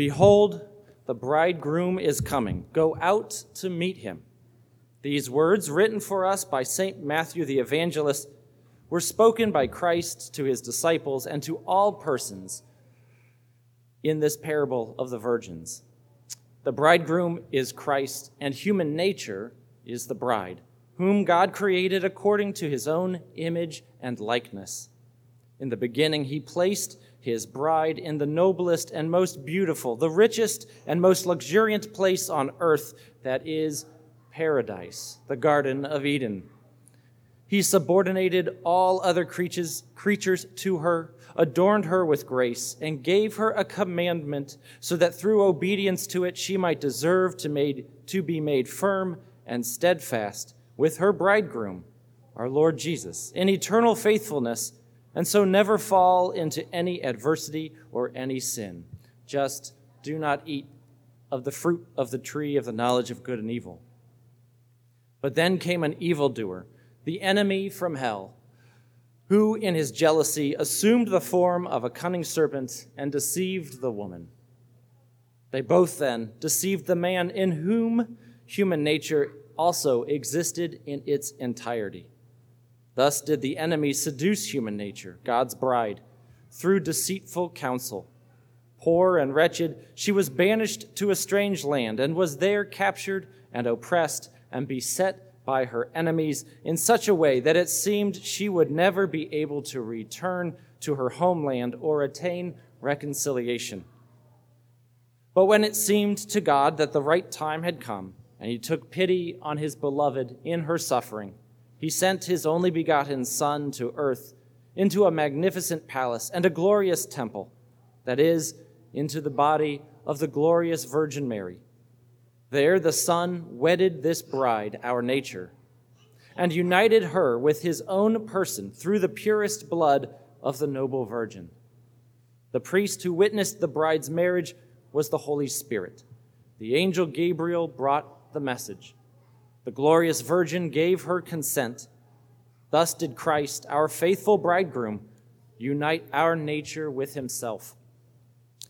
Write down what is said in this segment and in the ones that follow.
Behold, the bridegroom is coming. Go out to meet him. These words, written for us by St. Matthew the Evangelist, were spoken by Christ to his disciples and to all persons in this parable of the virgins. The bridegroom is Christ, and human nature is the bride, whom God created according to his own image and likeness. In the beginning, he placed his bride in the noblest and most beautiful, the richest and most luxuriant place on earth, that is paradise, the Garden of Eden. He subordinated all other creatures, creatures to her, adorned her with grace, and gave her a commandment so that through obedience to it she might deserve to, made, to be made firm and steadfast with her bridegroom, our Lord Jesus, in eternal faithfulness and so never fall into any adversity or any sin. Just do not eat of the fruit of the tree of the knowledge of good and evil. But then came an evildoer, the enemy from hell, who in his jealousy assumed the form of a cunning serpent and deceived the woman. They both then deceived the man in whom human nature also existed in its entirety. Thus did the enemy seduce human nature, God's bride, through deceitful counsel. Poor and wretched, she was banished to a strange land and was there captured and oppressed and beset by her enemies in such a way that it seemed she would never be able to return to her homeland or attain reconciliation. But when it seemed to God that the right time had come, and he took pity on his beloved in her suffering, he sent his only begotten Son to earth, into a magnificent palace and a glorious temple, that is, into the body of the glorious Virgin Mary. There the Son wedded this bride, our nature, and united her with his own person through the purest blood of the noble Virgin. The priest who witnessed the bride's marriage was the Holy Spirit. The angel Gabriel brought the message. The glorious Virgin gave her consent. Thus did Christ, our faithful bridegroom, unite our nature with himself.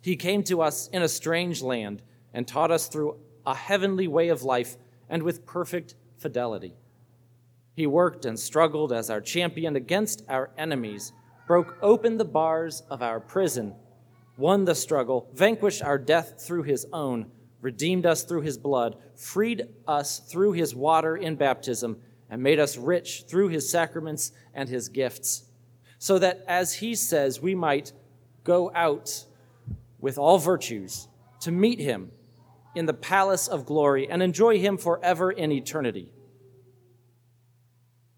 He came to us in a strange land and taught us through a heavenly way of life and with perfect fidelity. He worked and struggled as our champion against our enemies, broke open the bars of our prison, won the struggle, vanquished our death through his own redeemed us through his blood, freed us through his water in baptism, and made us rich through his sacraments and his gifts, so that, as he says, we might go out with all virtues to meet him in the palace of glory and enjoy him forever in eternity.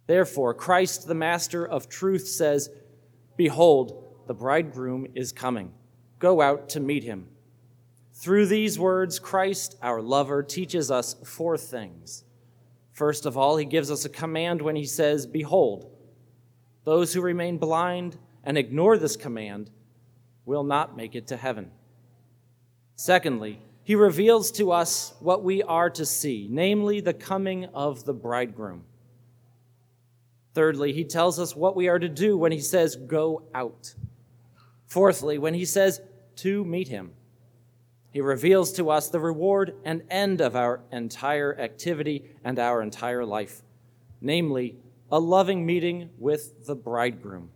Therefore, Christ, the Master of truth, says, Behold, the bridegroom is coming. Go out to meet him. Through these words, Christ, our lover, teaches us four things. First of all, he gives us a command when he says, Behold, those who remain blind and ignore this command will not make it to heaven. Secondly, he reveals to us what we are to see, namely the coming of the bridegroom. Thirdly, he tells us what we are to do when he says, Go out. Fourthly, when he says, To meet him. He reveals to us the reward and end of our entire activity and our entire life, namely, a loving meeting with the bridegroom.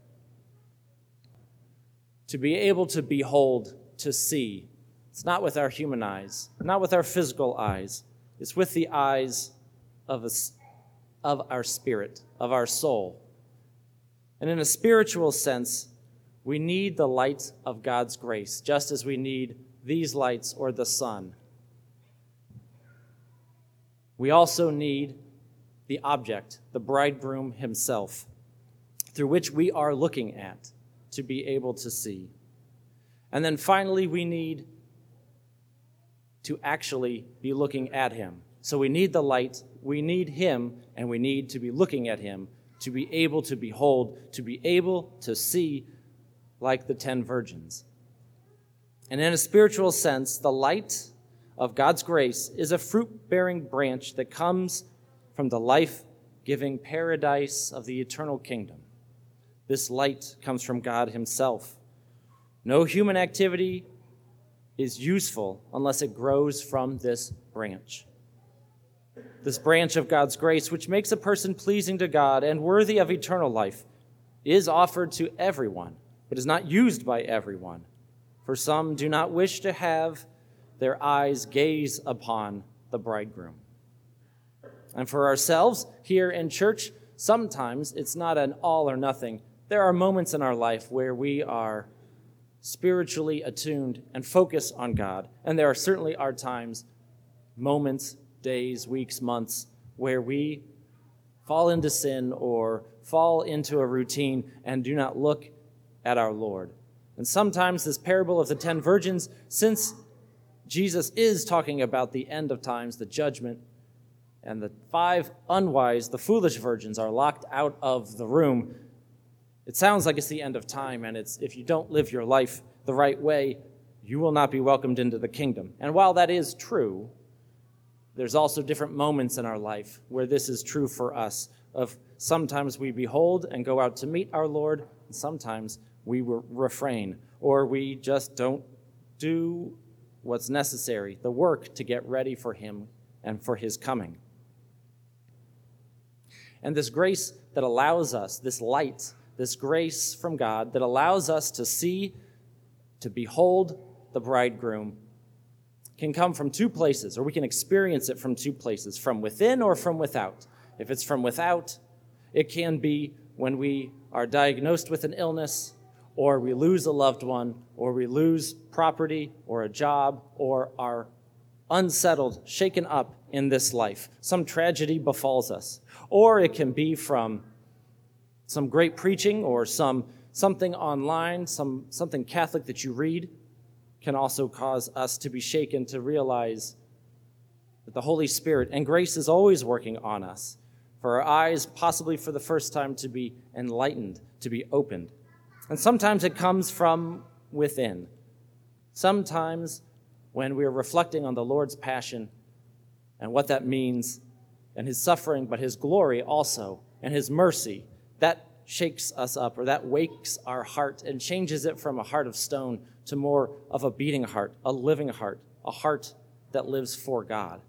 To be able to behold, to see, it's not with our human eyes, not with our physical eyes, it's with the eyes of, a, of our spirit, of our soul. And in a spiritual sense, we need the light of God's grace, just as we need these lights or the sun. We also need the object, the bridegroom himself, through which we are looking at to be able to see. And then finally, we need to actually be looking at him. So we need the light, we need him, and we need to be looking at him to be able to behold, to be able to see like the ten virgins. And in a spiritual sense, the light of God's grace is a fruit bearing branch that comes from the life giving paradise of the eternal kingdom. This light comes from God Himself. No human activity is useful unless it grows from this branch. This branch of God's grace, which makes a person pleasing to God and worthy of eternal life, is offered to everyone, but is not used by everyone. For some do not wish to have their eyes gaze upon the bridegroom. And for ourselves here in church, sometimes it's not an all or nothing. There are moments in our life where we are spiritually attuned and focus on God. And there are certainly are times, moments, days, weeks, months, where we fall into sin or fall into a routine and do not look at our Lord. And sometimes this parable of the ten virgins, since Jesus is talking about the end of times, the judgment, and the five unwise, the foolish virgins, are locked out of the room it sounds like it's the end of time, and it's if you don't live your life the right way, you will not be welcomed into the kingdom. And while that is true, there's also different moments in our life where this is true for us of sometimes we behold and go out to meet our Lord, and sometimes we refrain or we just don't do what's necessary, the work to get ready for him and for his coming. And this grace that allows us, this light this grace from God that allows us to see, to behold the bridegroom, can come from two places, or we can experience it from two places from within or from without. If it's from without, it can be when we are diagnosed with an illness, or we lose a loved one, or we lose property, or a job, or are unsettled, shaken up in this life. Some tragedy befalls us. Or it can be from some great preaching or some something online, some something Catholic that you read can also cause us to be shaken to realize that the Holy Spirit and grace is always working on us. For our eyes, possibly for the first time, to be enlightened, to be opened. And sometimes it comes from within. Sometimes when we are reflecting on the Lord's passion and what that means, and his suffering, but his glory also, and his mercy that shakes us up or that wakes our heart and changes it from a heart of stone to more of a beating heart, a living heart, a heart that lives for God.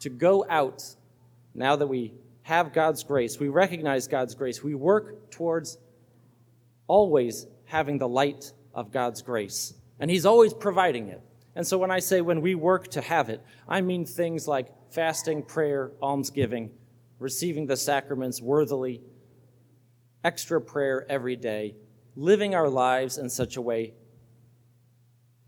To go out, now that we have God's grace, we recognize God's grace, we work towards always having the light of God's grace. And He's always providing it. And so when I say when we work to have it, I mean things like fasting, prayer, almsgiving, receiving the sacraments worthily, extra prayer every day, living our lives in such a way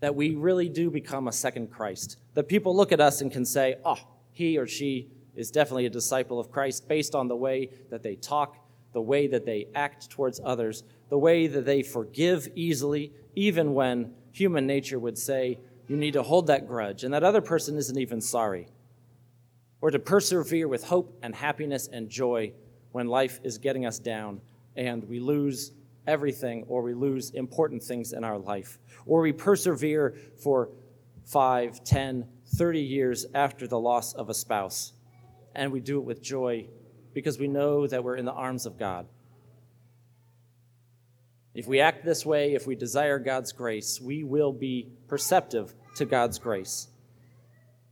that we really do become a second Christ. That people look at us and can say, oh, he or she is definitely a disciple of Christ based on the way that they talk, the way that they act towards others, the way that they forgive easily, even when human nature would say, you need to hold that grudge, and that other person isn't even sorry. Or to persevere with hope and happiness and joy when life is getting us down and we lose everything or we lose important things in our life, or we persevere for 5, 10, 30 years after the loss of a spouse, and we do it with joy because we know that we're in the arms of God. If we act this way, if we desire God's grace, we will be perceptive to God's grace.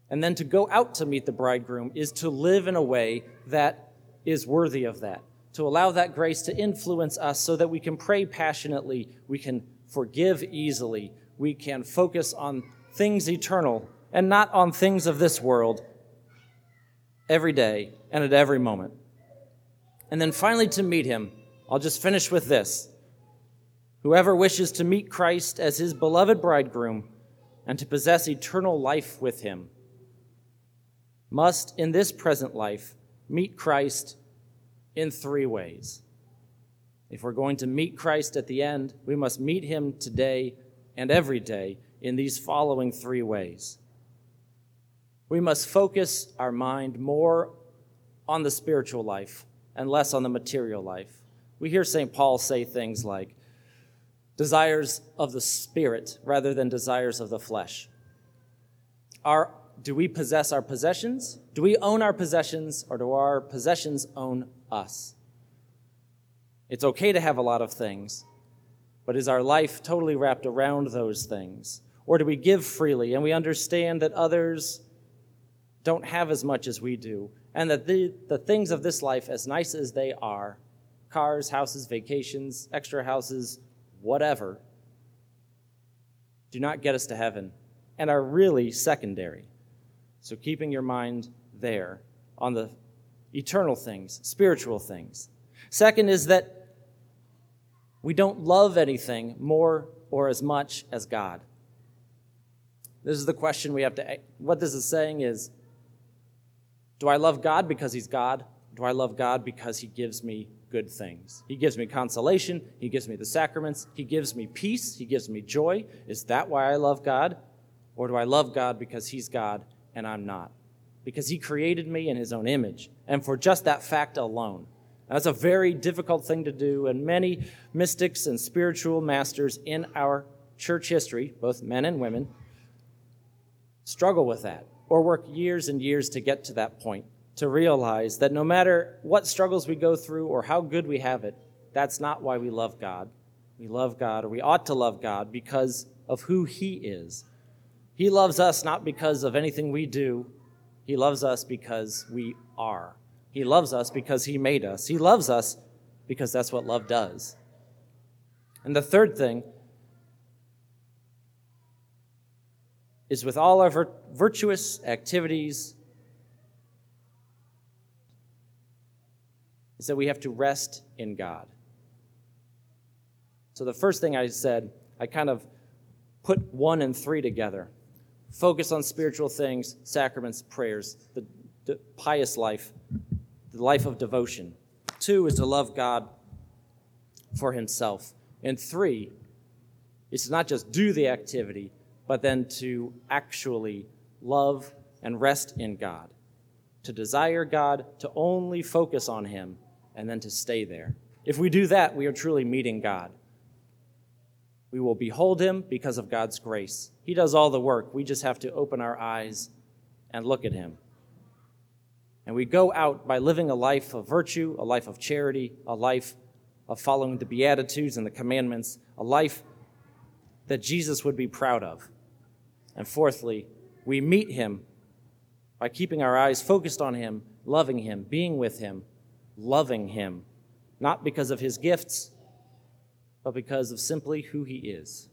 And then to go out to meet the bridegroom is to live in a way that is worthy of that, to allow that grace to influence us so that we can pray passionately, we can forgive easily, we can focus on things eternal and not on things of this world every day and at every moment. And then finally, to meet him, I'll just finish with this. Whoever wishes to meet Christ as his beloved bridegroom and to possess eternal life with him must, in this present life, meet Christ in three ways. If we're going to meet Christ at the end, we must meet him today and every day in these following three ways. We must focus our mind more on the spiritual life and less on the material life. We hear St. Paul say things like desires of the spirit rather than desires of the flesh. Our do we possess our possessions? Do we own our possessions, or do our possessions own us? It's okay to have a lot of things, But is our life totally wrapped around those things? Or do we give freely and we understand that others don't have as much as we do, and that the, the things of this life, as nice as they are cars, houses, vacations, extra houses, whatever do not get us to heaven and are really secondary. So, keeping your mind there on the eternal things, spiritual things. Second is that we don't love anything more or as much as God. This is the question we have to. What this is saying is Do I love God because He's God? Do I love God because He gives me good things? He gives me consolation. He gives me the sacraments. He gives me peace. He gives me joy. Is that why I love God? Or do I love God because He's God and I'm not? Because He created me in His own image. And for just that fact alone. That's a very difficult thing to do, and many mystics and spiritual masters in our church history, both men and women, struggle with that or work years and years to get to that point, to realize that no matter what struggles we go through or how good we have it, that's not why we love God. We love God, or we ought to love God, because of who He is. He loves us not because of anything we do, He loves us because we are. He loves us because He made us. He loves us because that's what love does. And the third thing is with all our virtuous activities, is that we have to rest in God. So the first thing I said, I kind of put one and three together. Focus on spiritual things, sacraments, prayers, the, the pious life, the life of devotion. Two is to love God for himself. And three is to not just do the activity, but then to actually love and rest in God, to desire God, to only focus on Him, and then to stay there. If we do that, we are truly meeting God. We will behold Him because of God's grace. He does all the work. We just have to open our eyes and look at Him. And we go out by living a life of virtue, a life of charity, a life of following the Beatitudes and the commandments, a life that Jesus would be proud of. And fourthly, we meet Him by keeping our eyes focused on Him, loving Him, being with Him, loving Him, not because of His gifts, but because of simply who He is.